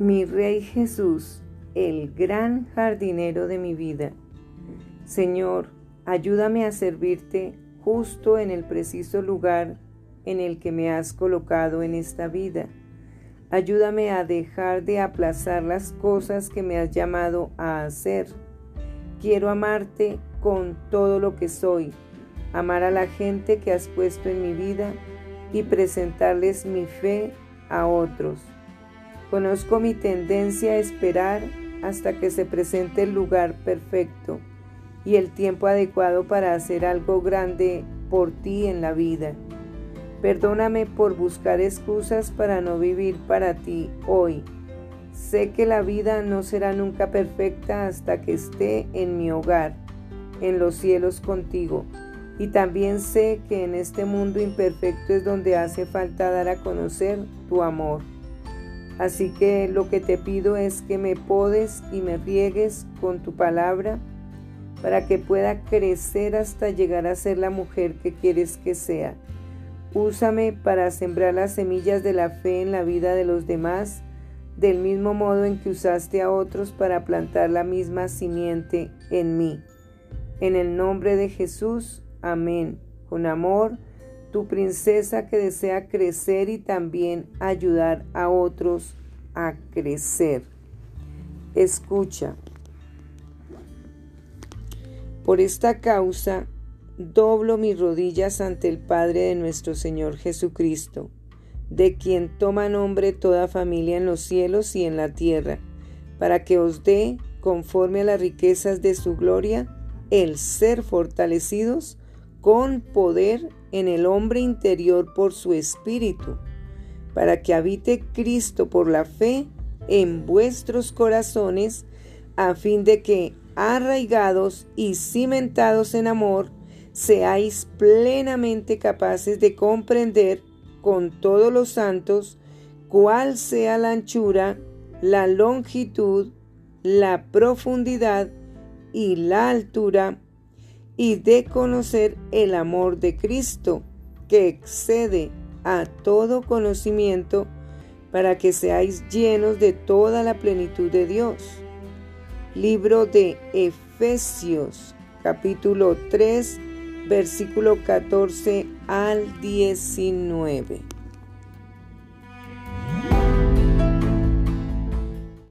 Mi Rey Jesús, el gran jardinero de mi vida. Señor, ayúdame a servirte justo en el preciso lugar en el que me has colocado en esta vida. Ayúdame a dejar de aplazar las cosas que me has llamado a hacer. Quiero amarte con todo lo que soy, amar a la gente que has puesto en mi vida y presentarles mi fe a otros. Conozco mi tendencia a esperar hasta que se presente el lugar perfecto y el tiempo adecuado para hacer algo grande por ti en la vida. Perdóname por buscar excusas para no vivir para ti hoy. Sé que la vida no será nunca perfecta hasta que esté en mi hogar, en los cielos contigo. Y también sé que en este mundo imperfecto es donde hace falta dar a conocer tu amor. Así que lo que te pido es que me podes y me riegues con tu palabra para que pueda crecer hasta llegar a ser la mujer que quieres que sea. Úsame para sembrar las semillas de la fe en la vida de los demás, del mismo modo en que usaste a otros para plantar la misma simiente en mí. En el nombre de Jesús, amén. Con amor, tu princesa que desea crecer y también ayudar a otros a crecer. Escucha. Por esta causa, doblo mis rodillas ante el Padre de nuestro Señor Jesucristo, de quien toma nombre toda familia en los cielos y en la tierra, para que os dé, conforme a las riquezas de su gloria, el ser fortalecidos con poder en el hombre interior por su espíritu, para que habite Cristo por la fe en vuestros corazones, a fin de que, arraigados y cimentados en amor, seáis plenamente capaces de comprender con todos los santos cuál sea la anchura, la longitud, la profundidad y la altura y de conocer el amor de Cristo, que excede a todo conocimiento, para que seáis llenos de toda la plenitud de Dios. Libro de Efesios, capítulo 3, versículo 14 al 19.